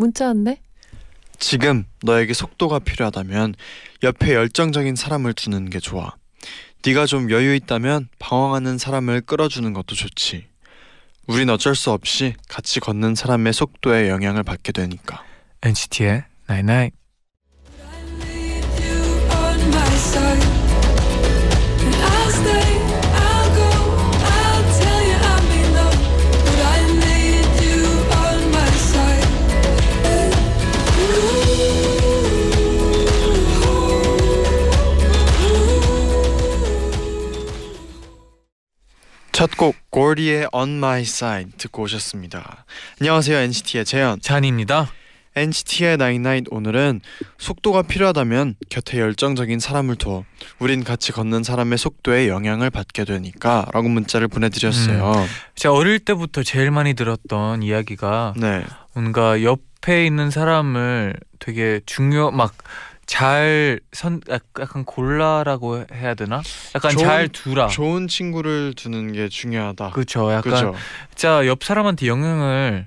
문자 왔네. 지금 너에게 속도가 필요하다면 옆에 열정적인 사람을 두는 게 좋아. 네가 좀 여유 있다면 방황하는 사람을 끌어주는 것도 좋지. 우린 어쩔 수 없이 같이 걷는 사람의 속도에 영향을 받게 되니까. NCT의 Night Night. need 첫곡 고디의 On My Side 듣고 오셨습니다. 안녕하세요 NCT의 재현. 잔입니다. NCT의 나인나인 오늘은 속도가 필요하다면 곁에 열정적인 사람을 둬. 우린 같이 걷는 사람의 속도에 영향을 받게 되니까 라고 문자를 보내드렸어요. 제가 어릴 때부터 제일 많이 들었던 이야기가 네, 뭔가 옆에 있는 사람을 되게 중요 막 잘 선 약간 골라라고 해야 되나? 약간 좋은- 잘 두라. 좋은 친구를 두는 게 중요하다. 그렇죠. 약간 그죠? 진짜 옆 사람한테 영향을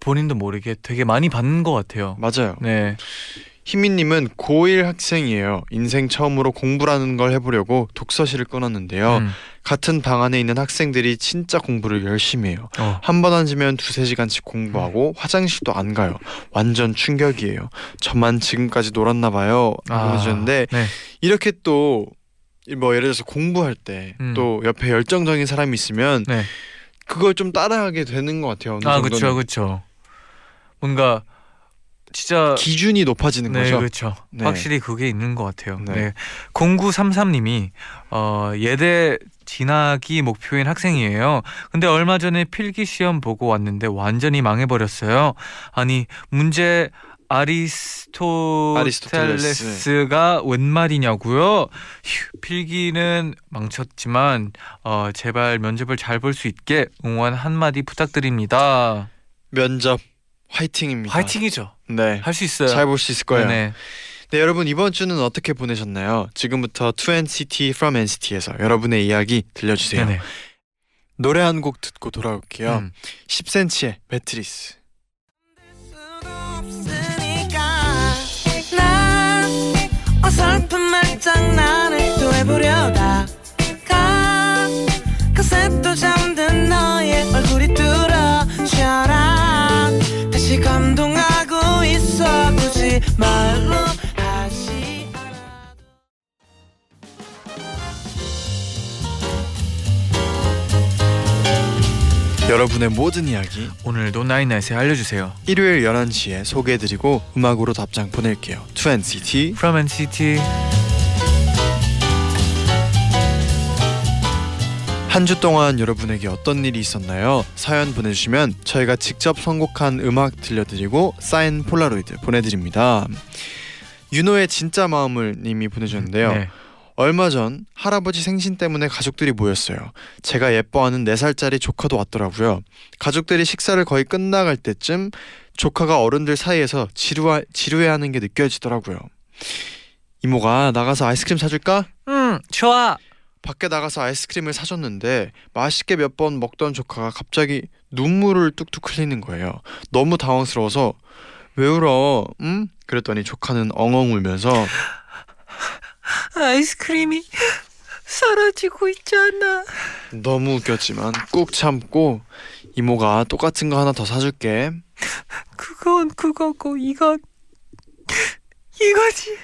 본인도 모르게 되게 많이 받는 것 같아요. 맞아요. 네. 희민님은 고1 학생이에요. 인생 처음으로 공부라는 걸 해보려고 독서실을 끊었는데요. 음. 같은 방 안에 있는 학생들이 진짜 공부를 열심히 해요. 어. 한번 앉으면 두세 시간씩 공부하고 화장실도 안 가요. 완전 충격이에요. 저만 지금까지 놀았나 봐요. 아, 보내주셨는데 네. 이렇게 또 뭐 예를 들어서 공부할 때또 음. 옆에 열정적인 사람이 있으면 네. 그걸 좀 따라하게 되는 것 같아요. 아. 그렇죠. 그렇죠. 뭔가 진짜 기준이 높아지는 네, 거죠. 그렇죠. 네. 확실히 그게 있는 것 같아요. 네. 네. 0933님이 어, 예대 진학이 목표인 학생이에요. 근데 얼마 전에 필기 시험 보고 왔는데 완전히 망해버렸어요. 아니 문제 아리스토텔레스가 웬 말이냐고요? 휴, 필기는 망쳤지만 어, 제발 면접을 잘 볼 수 있게 응원 한 마디 부탁드립니다. 면접 화이팅입니다. 화이팅이죠. 네. 할 수 있어요. 잘 볼 수 있을 거예요. 네. 네, 여러분 이번 주는 어떻게 보내셨나요? 지금부터 2NCT from NCT에서 여러분의 이야기 들려주세요. 네네. 노래 한 곡 듣고 돌아올게요. 음. 10cm의 배트리스. 난 어설픈 말장난을 또 해보려다 가 카세트 잠 감동하고 있어 굳이 말로 하지 않아 여러분의 모든 이야기 오늘도 나인나잇에 알려주세요. 일요일 11시에 소개해드리고 음악으로 답장 보낼게요. 2NCT From NCT. 한 주 동안 여러분에게 어떤 일이 있었나요? 사연 보내주시면 저희가 직접 선곡한 음악 들려드리고 사인 폴라로이드 보내드립니다. 윤호의 진짜 마음을 님이 보내주셨는데요. 네. 얼마 전 할아버지 생신 때문에 가족들이 모였어요. 제가 예뻐하는 4살짜리 조카도 왔더라고요. 가족들이 식사를 거의 끝나갈 때쯤 조카가 어른들 사이에서 지루하, 지루해하는 게 느껴지더라고요. 이모가 나가서 아이스크림 사줄까? 음, 좋아. 밖에 나가서 아이스크림을 사줬는데 맛있게 몇 번 먹던 조카가 갑자기 눈물을 뚝뚝 흘리는 거예요. 너무 당황스러워서 왜 울어? 응? 그랬더니 조카는 엉엉 울면서 아이스크림이 사라지고 있잖아 너무 웃겼지만 꾹 참고 이모가 똑같은 거 하나 더 사줄게. 그건 그거고 이건 이거지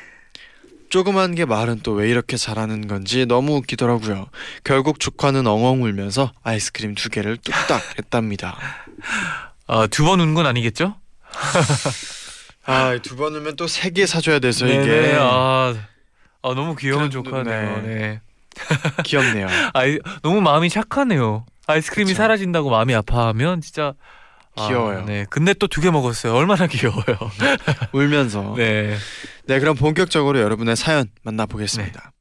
조그만 게 말은 또 왜 이렇게 잘하는 건지 너무 웃기더라고요. 결국 조카는 엉엉 울면서 아이스크림 두 개를 뚝딱 했답니다. 어, 두번 운 건 아니겠죠? 아, 두 번 울면 또 세 개 사줘야 돼서 이게 네네. 아, 아 너무 귀여운 조카네요. 네. 네. 귀엽네요. 아이 너무 마음이 착하네요. 아이스크림이 그쵸. 사라진다고 마음이 아파하면 진짜 귀여워요. 아, 네. 근데 또 두 개 먹었어요. 얼마나 귀여워요. 울면서. 네. 네. 그럼 본격적으로 여러분의 사연 만나보겠습니다.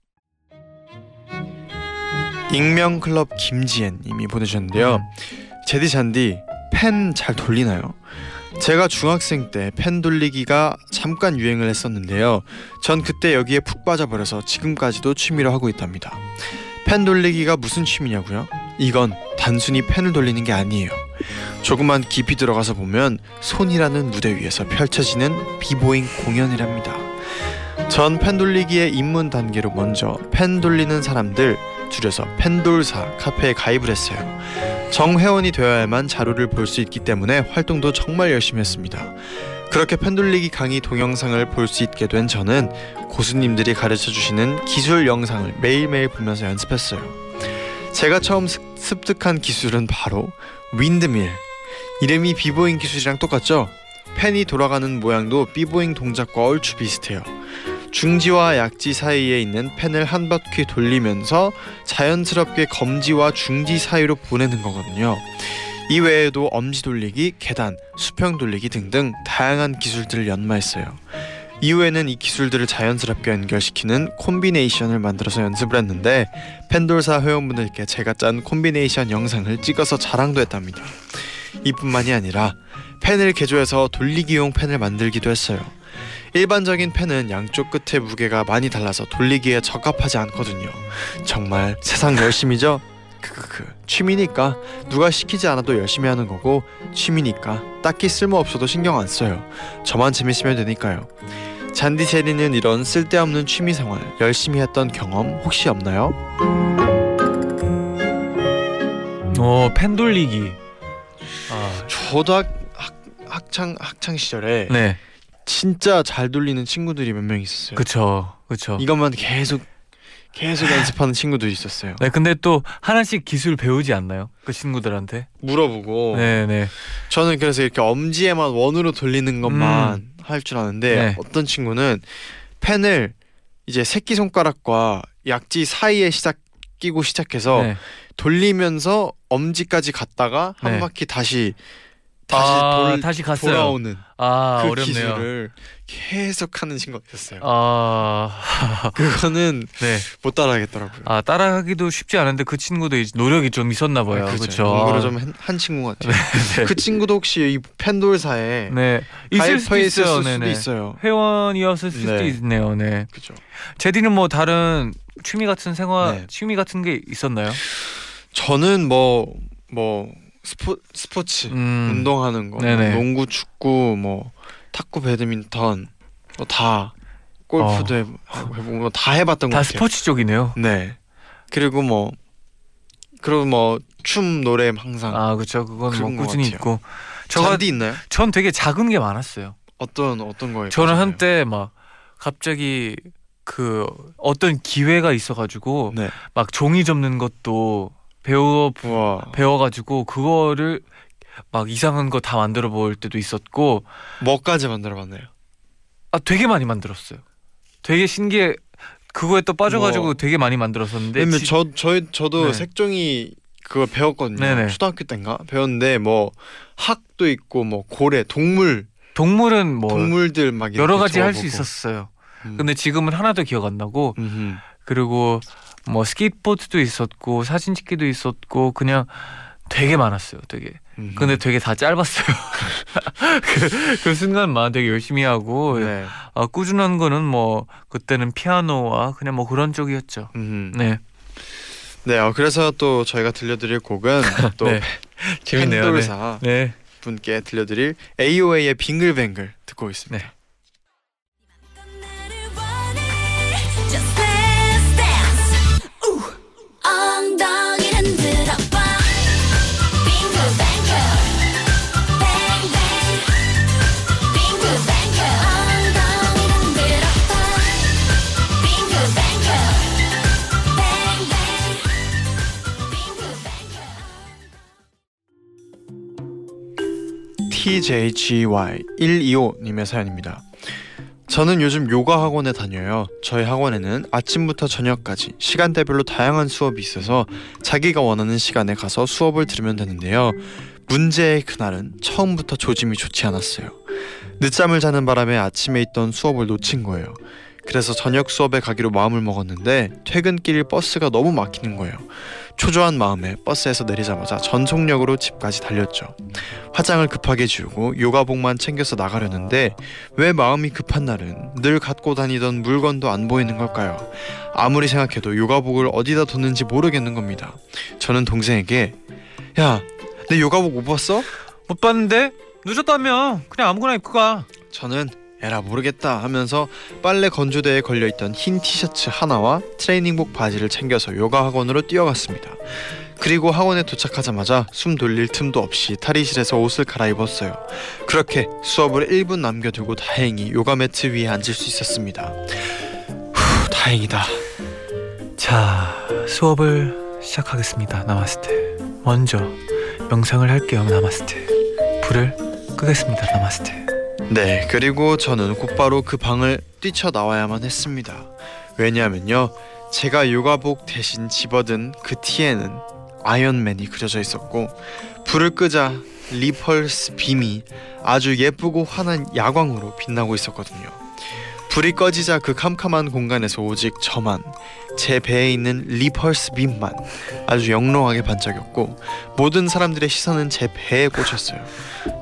익명 클럽 김지엔 님이 보내주셨는데요. 음. 제디 잔디 펜 잘 돌리나요? 제가 중학생 때 펜 돌리기가 잠깐 유행을 했었는데요. 전 그때 여기에 푹 빠져버려서 지금까지도 취미로 하고 있답니다. 펜 돌리기가 무슨 취미냐고요? 이건 단순히 펜을 돌리는 게 아니에요. 조금만 깊이 들어가서 보면 손이라는 무대 위에서 펼쳐지는 비보잉 공연이랍니다. 전 펜 돌리기의 입문 단계로 먼저 펜 돌리는 사람들 줄여서 펜돌사 카페에 가입을 했어요. 정회원이 되어야만 자료를 볼 수 있기 때문에 활동도 정말 열심히 했습니다. 그렇게 펜돌리기 강의 동영상을 볼 수 있게 된 저는 고수님들이 가르쳐 주시는 기술 영상을 매일매일 보면서 연습했어요. 제가 처음 습- 습득한 기술은 바로 windmill. 이름이 비보잉 기술이랑 똑같죠? 펜이 돌아가는 모양도 비보잉 동작과 얼추 비슷해요. 중지와 약지 사이에 있는 펜을 한 바퀴 돌리면서 자연스럽게 검지와 중지 사이로 보내는 거거든요. 이 외에도 엄지 돌리기, 계단, 수평 돌리기 등등 다양한 기술들을 연마했어요. 이후에는 이 기술들을 자연스럽게 연결시키는 콤비네이션을 만들어서 연습을 했는데 펜돌사 회원분들께 제가 짠 콤비네이션 영상을 찍어서 자랑도 했답니다. 이뿐만이 아니라 펜을 개조해서 돌리기용 펜을 만들기도 했어요. 일반적인 펜은 양쪽 끝의 무게가 많이 달라서 돌리기에 적합하지 않거든요. 정말 세상 열심이죠? 크크크 취미니까 누가 시키지 않아도 열심히 하는 거고 취미니까 딱히 쓸모 없어도 신경 안 써요. 저만 재밌으면 되니까요. 잔디 제리는 이런 쓸데없는 취미 생활 열심히 했던 경험 혹시 없나요? 어, 펜 돌리기. 아, 저도 학, 학, 학창 학창 시절에 네. 진짜 잘 돌리는 친구들이 몇 명 있었어요. 그쵸. 그쵸. 이것만 계속 계속 연습하는 친구들이 있었어요. 네, 근데 또 하나씩 기술 배우지 않나요? 그 친구들한테? 물어보고 네, 네. 저는 그래서 이렇게 엄지에만 원으로 돌리는 것만 할 줄 아는데 네. 어떤 친구는 펜을 이제 새끼 손가락과 약지 사이에 시작 끼고 시작해서 네. 돌리면서 엄지까지 갔다가 한 네. 바퀴 다시 다시 아, 돌 다시 갔어요. 돌아오는 아, 그 어렵네요. 기술을 계속 하는 있었어요. 아, 그거는 네. 못 따라하겠더라고요. 아, 따라하기도 쉽지 않은데 그 친구도 노력이 좀 있었나 봐요. 그렇죠. 그렇죠. 연구를 좀한 한 친구 같아요. 네. 그 친구도 혹시 이 펜돌사에 네. 있을 수도 있어요. 수도 네네. 있어요. 회원이었을 수도 네. 있네요. 네. 그죠. 제디는 뭐 다른 취미 같은 생활, 네. 취미 같은 게 있었나요? 저는 뭐뭐 스포 스포츠 음. 운동하는 거, 뭐 네네. 농구, 축구, 뭐 탁구, 배드민턴 뭐다 골프도 해- 해보고 뭐 다 해봤던 것 어. 다 같아요. 스포츠 쪽이네요. 네. 그리고 뭐 그리고 뭐춤 노래 항상 아, 그렇죠. 그건 뭐것 꾸준히 같아요. 있고. 저가 있나요? 전 되게 작은 게 많았어요. 어떤 어떤 거에 저는? 한때 막 갑자기 그 어떤 기회가 있어가지고 네. 막 종이 접는 것도 배워 우와 배워가지고 그거를 막 이상한 거 다 만들어 볼 때도 있었고 뭐까지 만들어봤나요? 아 되게 많이 만들었어요. 되게 신기해. 그거에 또 빠져가지고 뭐- 되게 많이 만들었었는데 지- 저 저희 저도 네. 색종이 그거 배웠거든요. 네네. 초등학교 때인가 배웠는데 뭐 학도 있고 뭐 고래 동물 동물은 뭐 동물들 막 여러 가지 할 수. 있었어요. 음. 근데 지금은 하나도 기억 안 나고 음흠. 그리고 뭐 스케이트보드도 있었고 사진 찍기도 있었고 그냥 되게 많았어요. 되게. 음흠. 근데 되게 다 짧았어요. 그, 그 순간만 되게 열심히 하고 네. 아, 꾸준한 거는 뭐 그때는 피아노와 그냥 뭐 그런 쪽이었죠. 음흠. 네. 네. 어, 그래서 또 저희가 들려드릴 곡은 또 네. 재밌네요. 네. 네. 분께 들려드릴 AOA의 빙글뱅글 듣고 있습니다. 네. TJGY125님의 사연입니다. 저는 요즘 요가 학원에 다녀요. 저희 학원에는 아침부터 저녁까지 시간대별로 다양한 수업이 있어서 자기가 원하는 시간에 가서 수업을 들으면 되는데요. 문제의 그날은 처음부터 조짐이 좋지 않았어요. 늦잠을 자는 바람에 아침에 있던 수업을 놓친 거예요. 그래서 저녁 수업에 가기로 마음을 먹었는데 퇴근길 버스가 너무 막히는 거예요. 초조한 마음에 버스에서 내리자마자 전속력으로 집까지 달렸죠. 화장을 급하게 지우고 요가복만 챙겨서 나가려는데 왜 마음이 급한 날은 늘 갖고 다니던 물건도 안 보이는 걸까요? 아무리 생각해도 요가복을 어디다 뒀는지 모르겠는 겁니다. 저는 동생에게 야, 내 요가복 못 봤어? 못 봤는데 늦었다며 그냥 아무거나 입고 가. 저는 에라 모르겠다 하면서 빨래 건조대에 걸려있던 흰 티셔츠 하나와 트레이닝복 바지를 챙겨서 요가 학원으로 뛰어갔습니다. 그리고 학원에 도착하자마자 숨 돌릴 틈도 없이 탈의실에서 옷을 갈아입었어요. 그렇게 수업을 1분 남겨두고 다행히 요가 매트 위에 앉을 수 있었습니다. 후, 다행이다. 자 수업을 시작하겠습니다. 나마스테. 먼저 명상을 할게요. 나마스테. 불을 끄겠습니다. 나마스테. 네, 그리고 저는 곧바로 그 방을 뛰쳐나와야만 했습니다. 왜냐하면요, 제가 요가복 대신 집어든 그 티에는 아이언맨이 그려져 있었고 불을 끄자 repulse beam이 아주 예쁘고 환한 야광으로 빛나고 있었거든요. 불이 꺼지자 그 캄캄한 공간에서 오직 저만 제 배에 있는 repulse beam만 아주 영롱하게 반짝였고 모든 사람들의 시선은 제 배에 꽂혔어요.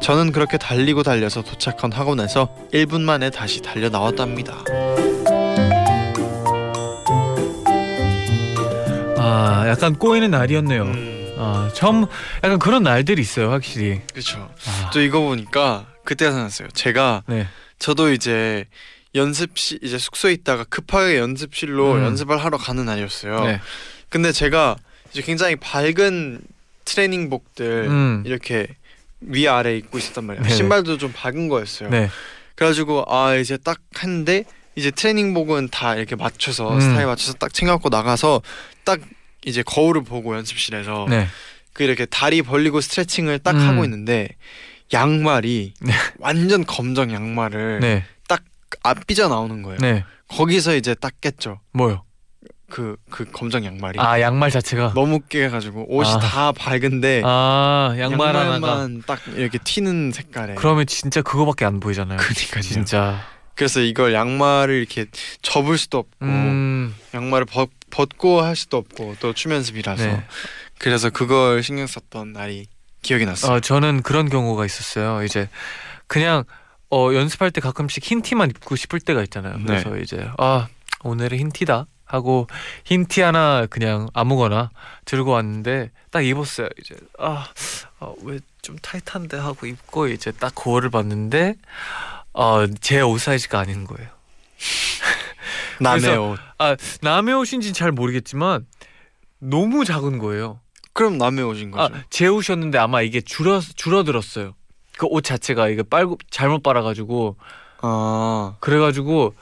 저는 그렇게 달리고 달려서 도착한 학원에서 1분 만에 다시 달려 나왔답니다. 아 약간 꼬이는 날이었네요. 음, 아 처음 약간 그런 날들이 있어요. 확실히. 그렇죠. 아, 또 이거 보니까 그때가 생각났어요. 제가 네. 저도 이제 연습실 이제 숙소에 있다가 급하게 연습실로 음. 연습을 하러 가는 날이었어요. 네. 근데 제가 이제 굉장히 밝은 트레이닝복들 음. 이렇게 위 아래 입고 있었단 말이에요. 네네. 신발도 좀 밝은 거였어요. 네. 그래가지고 아 이제 딱 했는데 이제 트레이닝복은 다 이렇게 맞춰서 음. 스타일 맞춰서 딱 챙겨갖고 나가서 딱 이제 거울을 보고 연습실에서 네. 그 이렇게 다리 벌리고 스트레칭을 딱 음. 하고 있는데 양말이 네. 완전 검정 양말을 네. 안 삐져 나오는 거예요. 네. 거기서 이제 딱 깼죠. 뭐요? 그 그 검정 양말이 아 양말 자체가. 너무 깨가지고 옷이 아. 다 밝은데 아 양말 하나가. 양말만 딱 이렇게 튀는 색깔에. 그러면 진짜 그거밖에 안 보이잖아요. 그러니까요. 진짜. 그래서 이걸 양말을 이렇게 접을 수도 없고 음. 양말을 벗, 벗고 할 수도 없고 또 춤 연습이라서 네. 그래서 그걸 신경 썼던 날이 기억이 났어요. 어 저는 그런 경우가 있었어요. 이제 그냥 어 연습할 때 가끔씩 흰 티만 입고 싶을 때가 있잖아요. 네. 그래서 이제 아 오늘은 흰 티다 하고 흰 티 하나 그냥 아무거나 들고 왔는데 딱 입었어요. 이제 아왜 좀 타이트한데 하고 입고 이제 딱 거울을 봤는데 어 제 옷 사이즈가 아닌 거예요. 남의 옷. 아 남의 옷인지 잘 모르겠지만 너무 작은 거예요. 그럼 남의 옷인 거죠. 아, 제 옷이었는데 아마 이게 줄어 줄어들었어요. 그 옷 자체가 이게 빨고 잘못 빨아가지고 아, 그래가지고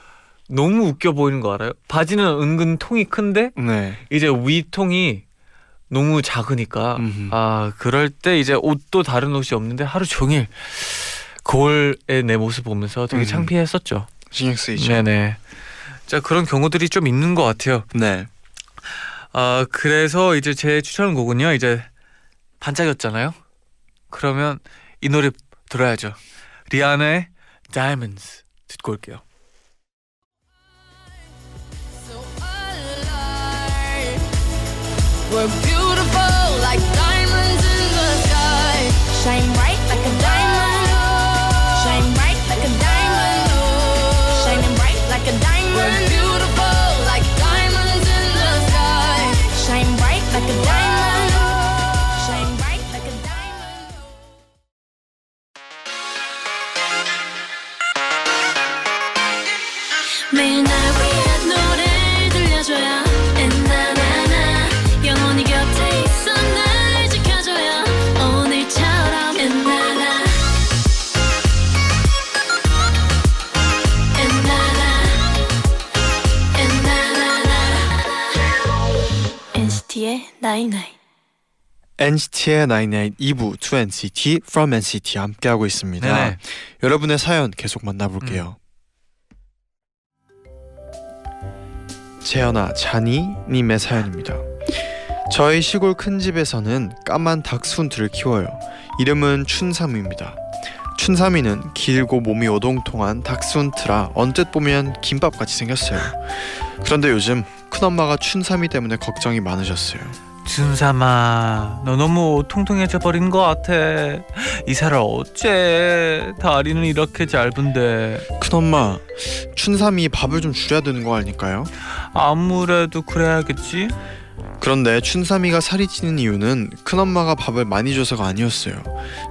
너무 웃겨 보이는 거 알아요? 바지는 은근 통이 큰데 네. 이제 위 통이 너무 작으니까 음흠. 아 그럴 때 이제 옷도 다른 옷이 없는데 하루 종일 거울에 내 모습 보면서 되게 음. 창피했었죠. 신경 쓰이죠. 네네. 자 그런 경우들이 좀 있는 것 같아요. 네. 아 그래서 이제 제 추천곡은요 이제 반짝였잖아요. 그러면 이 노래 들어야죠. 리아나의 Diamonds 듣고 올게요. So alive. We're beautiful like diamonds in the sky. Shine 매일 날 위한 노래를 들려줘요 엔나나나 영원히 곁에 있어 날 지켜줘요 오늘처럼 엔나나 엔나나 엔나나나 NCT의 night night NCT의 99 2부 2NCT From NCT 함께하고 있습니다. 네네. 여러분의 사연 계속 만나볼게요. 재현아 자니 님의 사연입니다. 저희 시골 큰 집에서는 까만 닭순들을 키워요. 이름은 춘삼이입니다. 춘삼이는 길고 몸이 오동통한 닥스훈트라 언뜻 보면 김밥같이 생겼어요. 그런데 요즘 큰엄마가 춘삼이 때문에 걱정이 많으셨어요. 준삼아 너 너무 통통해져 버린 것 같아. 이사를 어째 다리는 이렇게 짧은데. 큰엄마, 춘삼이 밥을 좀 줄여야 되는 거 아닐까요? 아무래도 그래야겠지 그런데 춘삼이가 살이 찌는 이유는 큰엄마가 밥을 많이 줘서가 아니었어요.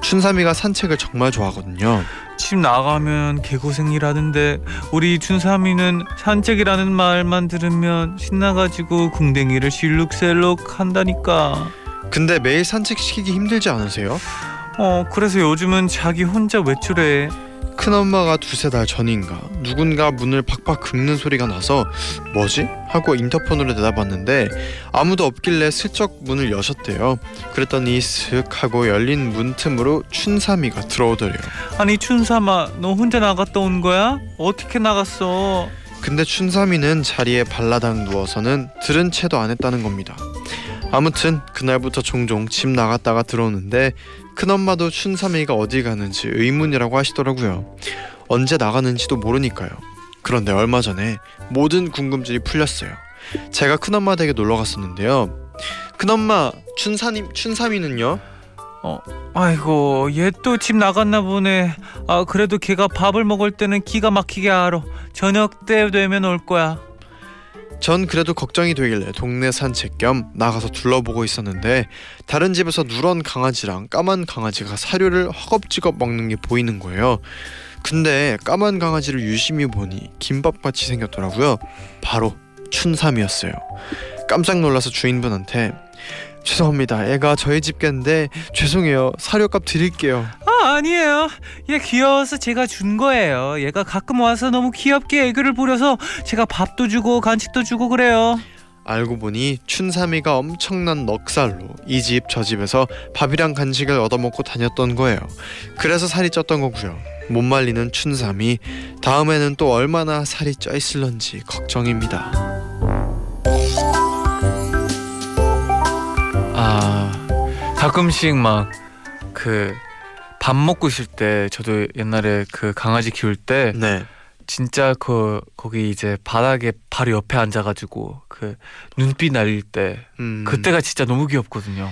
춘삼이가 산책을 정말 좋아하거든요. 집 나가면 개고생이라는데 우리 준삼이는 산책이라는 말만 들으면 신나가지고 궁뎅이를 실룩셀룩 한다니까 근데 매일 산책 시키기 힘들지 않으세요? 어 그래서 요즘은 자기 혼자 외출해 큰엄마가 두세 달 전인가 누군가 문을 팍팍 긁는 소리가 나서 뭐지? 하고 인터폰으로 내다봤는데 아무도 없길래 슬쩍 문을 여셨대요. 그랬더니 슥 하고 열린 문틈으로 춘삼이가 들어오더래요. 아니 춘삼아 너 혼자 나갔다 온 거야? 어떻게 나갔어? 근데 춘삼이는 자리에 발라당 누워서는 들은 채도 안 했다는 겁니다. 아무튼 그날부터 종종 집 나갔다가 들어오는데 큰엄마도 춘삼이가 어디 가는지 의문이라고 하시더라고요. 언제 나가는지도 모르니까요. 그런데 얼마 전에 모든 궁금증이 풀렸어요. 제가 큰엄마 댁에 놀러 갔었는데요. 큰엄마 춘삼이 춘삼이는요? 아이고 얘 또 집 나갔나 보네 아 그래도 걔가 밥을 먹을 때는 기가 막히게 알아 저녁 때 되면 올 거야 전 그래도 걱정이 되길래 동네 산책 겸 나가서 둘러보고 있었는데 다른 집에서 누런 강아지랑 까만 강아지가 사료를 허겁지겁 먹는 게 보이는 거예요. 근데 까만 강아지를 유심히 보니 김밥같이 생겼더라고요. 바로 춘삼이었어요. 깜짝 놀라서 주인분한테 죄송합니다. 애가 저희 집 갠데 죄송해요. 사료값 드릴게요. 아 아니에요 얘 귀여워서 제가 준 거예요 얘가 가끔 와서 너무 귀엽게 애교를 부려서 제가 밥도 주고 간식도 주고 그래요 알고 보니 춘삼이가 엄청난 넉살로 이 집 저 집에서 밥이랑 간식을 얻어먹고 다녔던 거예요. 그래서 살이 쪘던 거고요. 못 말리는 춘삼이 다음에는 또 얼마나 살이 쪄 있을런지 걱정입니다. 가끔씩 막 그 밥 먹고 있을 때 저도 옛날에 그 강아지 키울 때 네. 진짜 그 거기 이제 바닥에 바로 옆에 앉아가지고 그 눈빛 날릴 때 음, 그때가 진짜 너무 귀엽거든요.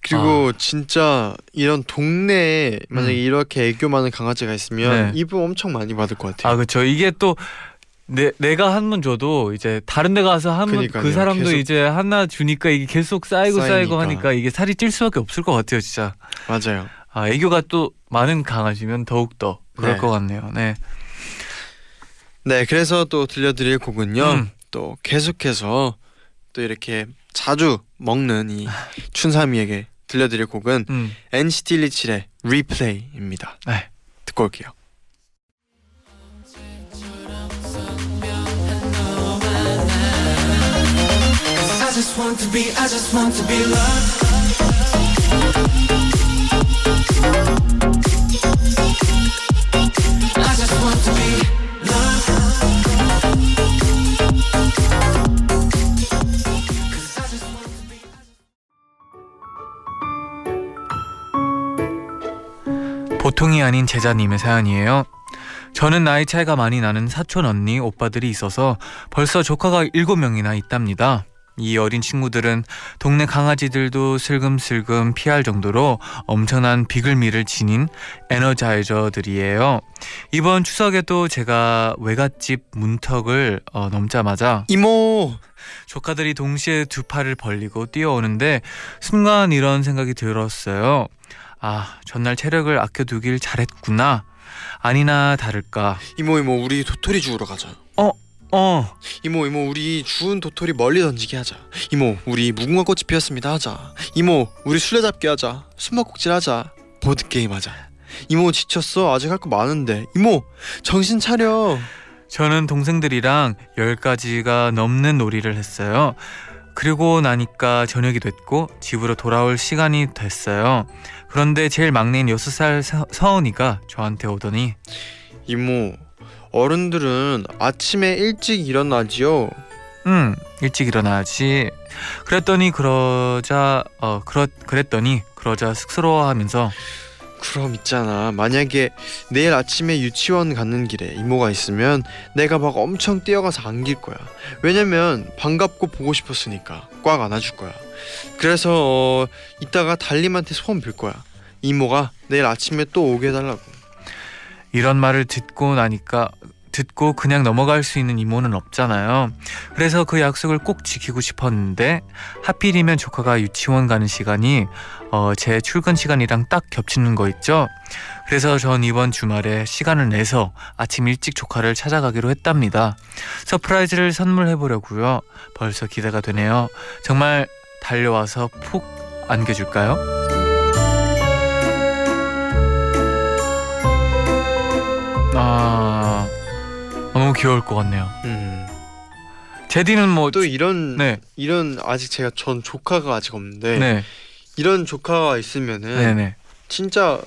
그리고 진짜 이런 동네에 만약에 음. 이렇게 애교 많은 강아지가 있으면 네. 이쁨 엄청 많이 받을 것 같아요. 아 그렇죠. 이게 또 내, 내가 한 번 줘도 이제 다른 데 가서 그니까요. 그 사람도 계속 이제 하나 주니까 이게 계속 쌓이고 쌓이고 쌓이니까. 하니까 이게 살이 찔 수밖에 없을 것 같아요, 진짜. 맞아요. 아 애교가 또 많은 강아지면 더욱 더 그럴 네. 것 같네요. 네. 네, 그래서 또 들려드릴 곡은요. 음. 또 계속해서 또 이렇게 자주 먹는 이 춘삼이에게 들려드릴 곡은 음. NCT 127의 Replay입니다. 네. 듣고 올게요. Just want to be, I just want to be loved. I just want to be loved. 'Cause I just want to be. 보통이 아닌 제자님의 사연이에요. 저는 나이 차이가 많이 나는 사촌 언니, 오빠들이 있어서 벌써 조카가 일곱 명이나 있답니다. 이 어린 친구들은 동네 강아지들도 슬금슬금 피할 정도로 엄청난 비글미를 지닌 에너자이저들이에요. 이번 추석에도 제가 외갓집 문턱을 어, 넘자마자 이모, 조카들이 동시에 두 팔을 벌리고 뛰어오는데 순간 이런 생각이 들었어요. 아, 전날 체력을 아껴두길 잘했구나. 아니나 다를까. 이모, 이모, 우리 도토리 주우러 가자. 어, 이모, 이모, 우리 주운 도토리 멀리 던지기 하자. 이모, 우리 무궁화 꽃이 피었습니다 하자. 이모, 우리 술래잡기 하자. 숨바꼭질 하자. 보드 게임 하자. 이모 지쳤어. 아직 할 거 많은데. 이모, 정신 차려. 저는 동생들이랑 열 가지가 넘는 놀이를 했어요. 그리고 나니까 저녁이 됐고 집으로 돌아올 시간이 됐어요. 그런데 제일 막내인 여섯 살 서- 서은이가 저한테 오더니 이모, 어른들은 아침에 일찍 일어나지요. 음 일찍 일어나지. 그랬더니 그러자 어 그렇 그랬더니 그러자 쑥스러워하면서. 그럼 있잖아. 만약에 내일 아침에 유치원 가는 길에 이모가 있으면 내가 막 엄청 뛰어가서 안길 거야. 왜냐면 반갑고 보고 싶었으니까 꽉 안아줄 거야. 그래서 어, 이따가 달님한테 소원 빌 거야. 이모가 내일 아침에 또 오게 해달라고 이런 말을 듣고 나니까 듣고 그냥 넘어갈 수 있는 이모는 없잖아요. 그래서 그 약속을 꼭 지키고 싶었는데 하필이면 조카가 유치원 가는 시간이 어, 제 출근 시간이랑 딱 겹치는 거 있죠. 그래서 전 이번 주말에 시간을 내서 아침 일찍 조카를 찾아가기로 했답니다. surprise를 선물해 보려고요. 벌써 기대가 되네요. 정말 달려와서 푹 안겨줄까요? 아 너무 귀여울 것 같네요. 음. 제디는 뭐 또 이런 네. 이런 아직 제가 전 조카가 아직 없는데 네. 이런 조카가 있으면은 네, 네. 진짜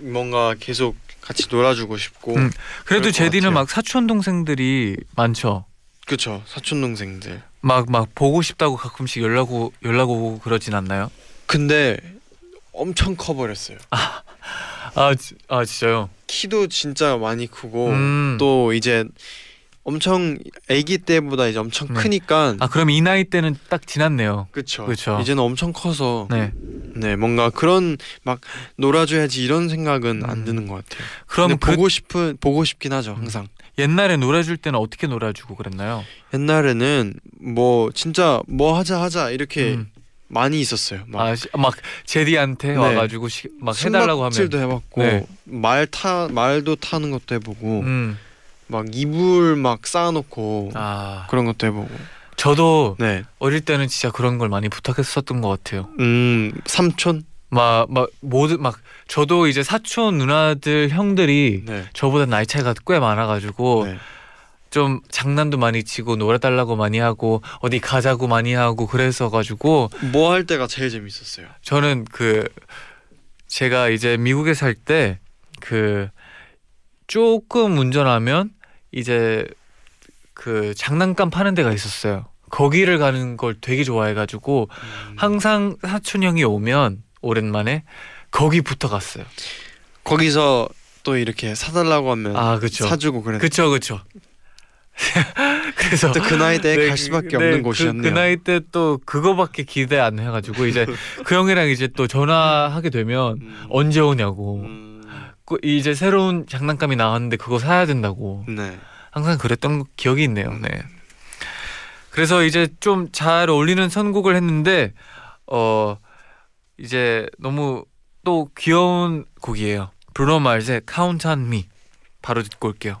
뭔가 계속 같이 놀아주고 싶고 음, 그래도 제디는. 막 사촌 동생들이 많죠. 그쵸 사촌 동생들 막 막 보고 싶다고 가끔씩 연락 오 연락 오고 그러진 않나요? 근데 엄청 커버렸어요 아, 지- 아 진짜요? 키도 진짜 많이 크고 음. 또 이제 엄청 아기 때보다 이제 엄청 네. 크니까 아 그럼 이 나이 때는 딱 지났네요. 그쵸. 이제는 엄청 커서 네. 네. 뭔가 그런 막 놀아줘야지 이런 생각은 안 음. 드는 것 같아요. 그럼 그 보고 싶은 보고 싶긴 하죠 항상. 옛날에 놀아줄 때는 어떻게 놀아주고 그랬나요? 옛날에는 뭐 진짜 뭐 하자 하자 이렇게 음. 많이 있었어요. 막 아, 시- 막 제디한테 네. 와가지고 시, 막 해달라고 하면 숨바꼭질도 해봤고 네. 말타 말도 타는 것도 해보고 음. 막 이불 막 쌓아놓고 아 그런 것도 해보고. 저도 네. 어릴 때는 진짜 그런 걸 많이 부탁했었던 것 같아요. 음 삼촌. 막 막 모두 막 저도 이제 사촌 누나들 형들이 네. 저보다 나이 차이가 꽤 많아가지고 네. 좀 장난도 많이 치고 놀아달라고 많이 하고 어디 가자고 많이 하고 그래서 가지고 뭐 할 때가 제일 재밌었어요. 저는 그 제가 이제 미국에 살 때 그 조금 운전하면 이제 그 장난감 파는 데가 있었어요. 거기를 가는 걸 되게 좋아해가지고 음. 항상 사촌 형이 오면 오랜만에 거기부터 갔어요. 거기서 또 이렇게 사달라고 하면 아 그쵸. 사주고 그랬. 그쵸 그쵸. 그래서 또 그 나이 때에 네, 갈 수밖에 네, 없는 그- 곳이었네요. 그, 나이 때 또 그거밖에 기대 안 해가지고 이제 그 형이랑 이제 또 전화하게 되면 음. 언제 오냐고. 음. 그 이제 새로운 장난감이 나왔는데 그거 사야 된다고. 네. 항상 그랬던 기억이 있네요. 네. 그래서 이제 좀 잘 어울리는 선곡을 했는데 어 이제 너무 또 귀여운 곡이에요. 브루노 마르스의 Count on Me 바로 듣고 올게요.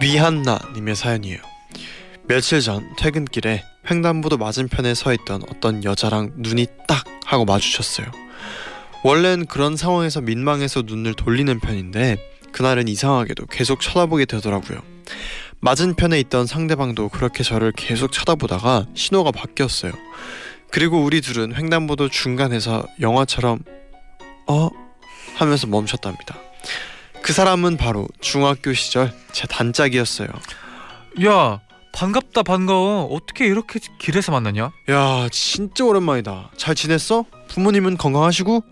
위한나님의 사연이에요. 며칠 전 퇴근길에 횡단보도 맞은편에 서 있던 어떤 여자랑 눈이 딱 하고 마주쳤어요. 원래는 그런 상황에서 민망해서 눈을 돌리는 편인데 그날은 이상하게도 계속 쳐다보게 되더라고요. 맞은편에 있던 상대방도 그렇게 저를 계속 쳐다보다가 신호가 바뀌었어요. 그리고 우리 둘은 횡단보도 중간에서 영화처럼 어 하면서 멈췄답니다. 그 사람은 바로 중학교 시절 제 단짝이었어요. 야 반갑다 반가워. 어떻게 이렇게 길에서 만나냐? 야 진짜 오랜만이다. 잘 지냈어? 부모님은 건강하시고?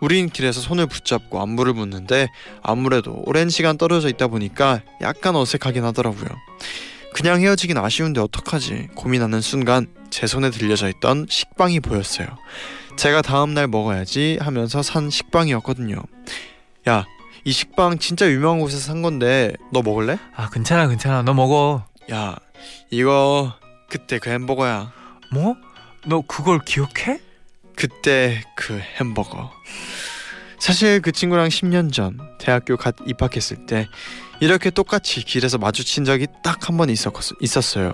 우린 길에서 손을 붙잡고 안부를 묻는데 아무래도 오랜 시간 떨어져 있다 보니까 약간 어색하긴 하더라고요. 그냥 헤어지긴 아쉬운데 어떡하지 고민하는 순간 제 손에 들려져 있던 식빵이 보였어요. 제가 다음날 먹어야지 하면서 산 식빵이었거든요. 야, 이 식빵 진짜 유명한 곳에서 산 건데 너 먹을래? 아 괜찮아 괜찮아. 너 먹어. 야, 이거 그때 그 햄버거야. 뭐? 너 그걸 기억해? 그때 그 햄버거. 사실 그 친구랑 10년 전 대학교 갓 입학했을 때 이렇게 똑같이 길에서 마주친 적이 딱 한 번 있었어요.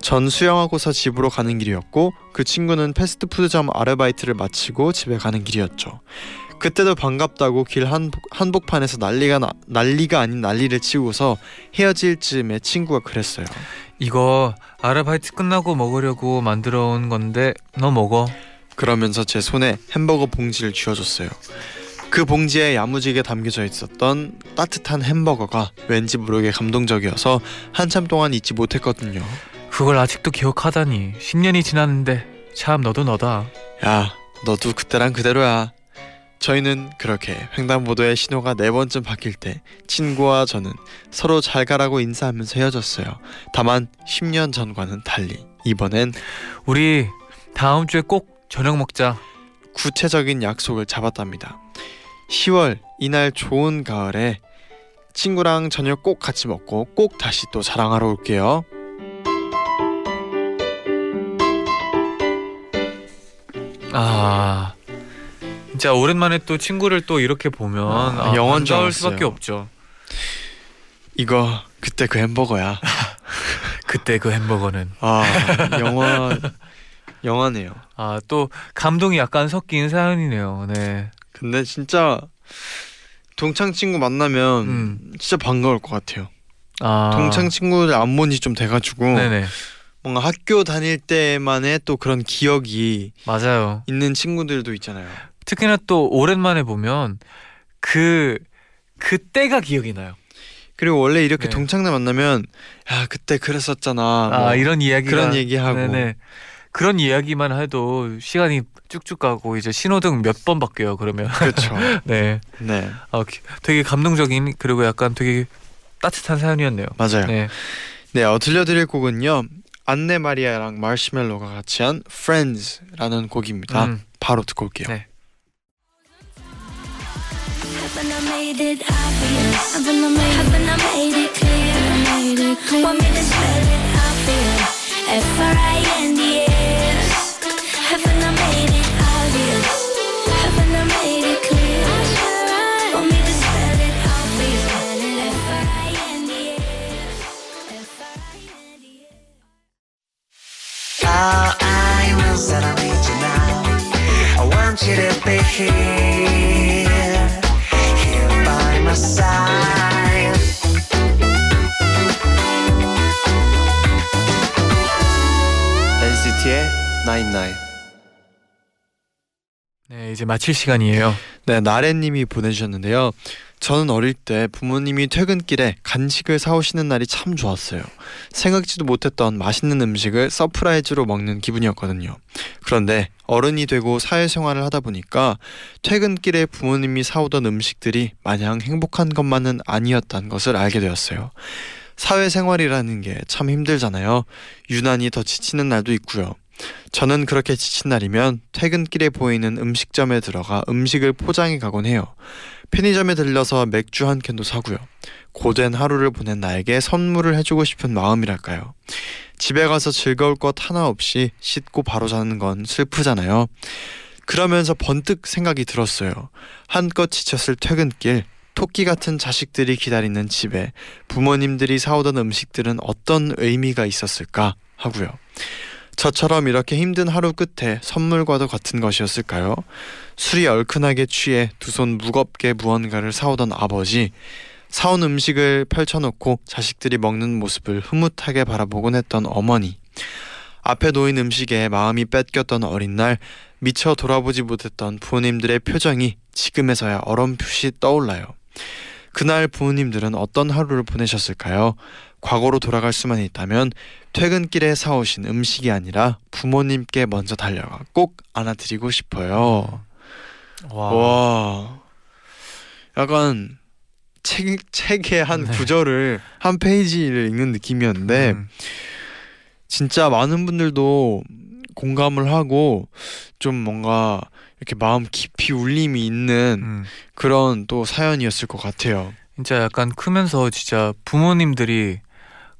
전 수영하고서 집으로 가는 길이었고 그 친구는 패스트푸드점 아르바이트를 마치고 집에 가는 길이었죠. 그때도 반갑다고 길 한복, 한복판에서 난리가 나, 난리가 아닌 난리를 치고서 헤어질 즈음에 친구가 그랬어요. 이거 아르바이트 끝나고 먹으려고 만들어 온 건데 너 먹어. 그러면서 제 손에 햄버거 봉지를 쥐어줬어요. 그 봉지에 야무지게 담겨져 있었던 따뜻한 햄버거가 왠지 모르게 감동적이어서 한참 동안 잊지 못했거든요. 그걸 아직도 기억하다니 10년이 지났는데 참 너도 너다. 야, 너도 그때랑 그대로야. 저희는 그렇게 횡단보도의 신호가 네 번쯤 바뀔 때 친구와 저는 서로 잘 가라고 인사하면서 헤어졌어요. 다만 10년 전과는 달리 이번엔 우리 다음 주에 꼭 저녁 먹자. 구체적인 약속을 잡았답니다. 10월 이날 좋은 가을에 친구랑 저녁 꼭 같이 먹고 꼭 다시 또 자랑하러 올게요. 아 진짜 오랜만에 또 친구를 또 이렇게 보면 아, 아, 반가울 알았어요. 수밖에 없죠. 이거 그때 그 햄버거야. 그때 그 햄버거는 아 영화 영화네요. 아 또 감동이 약간 섞인 사연이네요. 네. 근데 진짜 동창 친구 만나면 음. 진짜 반가울 것 같아요. 아 동창 친구들 안본 지 좀 돼가지고 네네 뭔가 학교 다닐 때만의 또 그런 기억이 맞아요. 있는 친구들도 있잖아요. 특히나 또 오랜만에 보면 그 그때가 기억이 나요. 그리고 원래 이렇게 네. 동창들 만나면 야 그때 그랬었잖아. 아, 뭐 이런 이야기가 그런 얘기하고. 네네. 그런 이야기만 해도 시간이 쭉쭉 가고 이제 신호등 몇 번 바뀌어요. 그러면 그렇죠. 네. 네 아, 기- 되게 감동적인 그리고 약간 되게 따뜻한 사연이었네요. 맞아요. 네, 네. 어, 들려드릴 곡은요 안네 마리아랑 마시멜로가 같이 한 Friends라는 곡입니다. 음. 바로 듣고 올게요. 네. Haven't I made it obvious? I made it clear? Want me to spell it obvious? I you now. I want you to be here, here by my side. NCT의 나인나인 네, 이제 마칠 시간이에요. 네, 나래님이 보내주셨는데요. 저는 어릴 때 부모님이 퇴근길에 간식을 사오시는 날이 참 좋았어요. 생각지도 못했던 맛있는 음식을 surprise로 먹는 기분이었거든요. 그런데 어른이 되고 사회생활을 하다 보니까 퇴근길에 부모님이 사오던 음식들이 마냥 행복한 것만은 아니었다는 것을 알게 되었어요. 사회생활이라는 게 참 힘들잖아요. 유난히 더 지치는 날도 있고요. 저는 그렇게 지친 날이면 퇴근길에 보이는 음식점에 들어가 음식을 포장해 가곤 해요. 편의점에 들려서 맥주 한 캔도 사고요. 고된 하루를 보낸 나에게 선물을 해주고 싶은 마음이랄까요. 집에 가서 즐거울 것 하나 없이 씻고 바로 자는 건 슬프잖아요. 그러면서 번뜩 생각이 들었어요. 한껏 지쳤을 퇴근길, 토끼 같은 자식들이 기다리는 집에 부모님들이 사오던 음식들은 어떤 의미가 있었을까 하고요. 저처럼 이렇게 힘든 하루 끝에 선물과도 같은 것이었을까요? 술이 얼큰하게 취해 두 손 무겁게 무언가를 사오던 아버지, 사온 음식을 펼쳐놓고 자식들이 먹는 모습을 흐뭇하게 바라보곤 했던 어머니, 앞에 놓인 음식에 마음이 뺏겼던 어린 날 미처 돌아보지 못했던 부모님들의 표정이 지금에서야 어렴풋이 떠올라요. 그날 부모님들은 어떤 하루를 보내셨을까요? 과거로 돌아갈 수만 있다면 퇴근길에 사오신 음식이 아니라 부모님께 먼저 달려가 꼭 안아드리고 싶어요. 와. 와, 약간 책 책의 한 네. 구절을 한 페이지를 읽는 느낌이었는데 음, 진짜 많은 분들도 공감을 하고 좀 뭔가 이렇게 마음 깊이 울림이 있는 음. 그런 또 사연이었을 것 같아요. 진짜 약간 크면서 진짜 부모님들이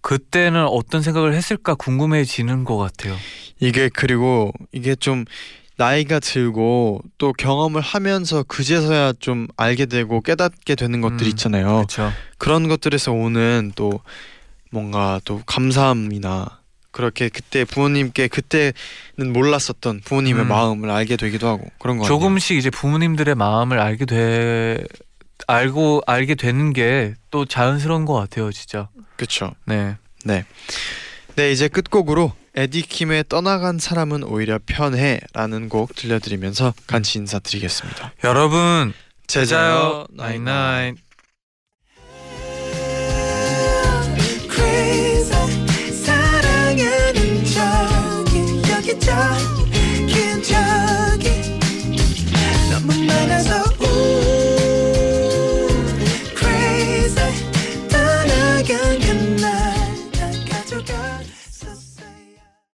그때는 어떤 생각을 했을까 궁금해지는 것 같아요. 이게 그리고 이게 좀 나이가 들고 또 경험을 하면서 그제서야 좀 알게 되고 깨닫게 되는 것들 음, 있잖아요. 그렇죠. 그런 것들에서 오는 또 뭔가 또 감사함이나 그렇게 그때 부모님께 그때는 몰랐었던 부모님의 음. 마음을 알게 되기도 하고 그런 거. 조금씩 이제 부모님들의 마음을 알게 돼 알고 알게 되는 게 또 자연스러운 것 같아요, 진짜. 그렇죠. 네, 네, 네 이제 끝곡으로 에디 킴의 떠나간 사람은 오히려 편해라는 곡 들려드리면서 간치 인사드리겠습니다. 여러분 제자요 나인나인. 사랑하는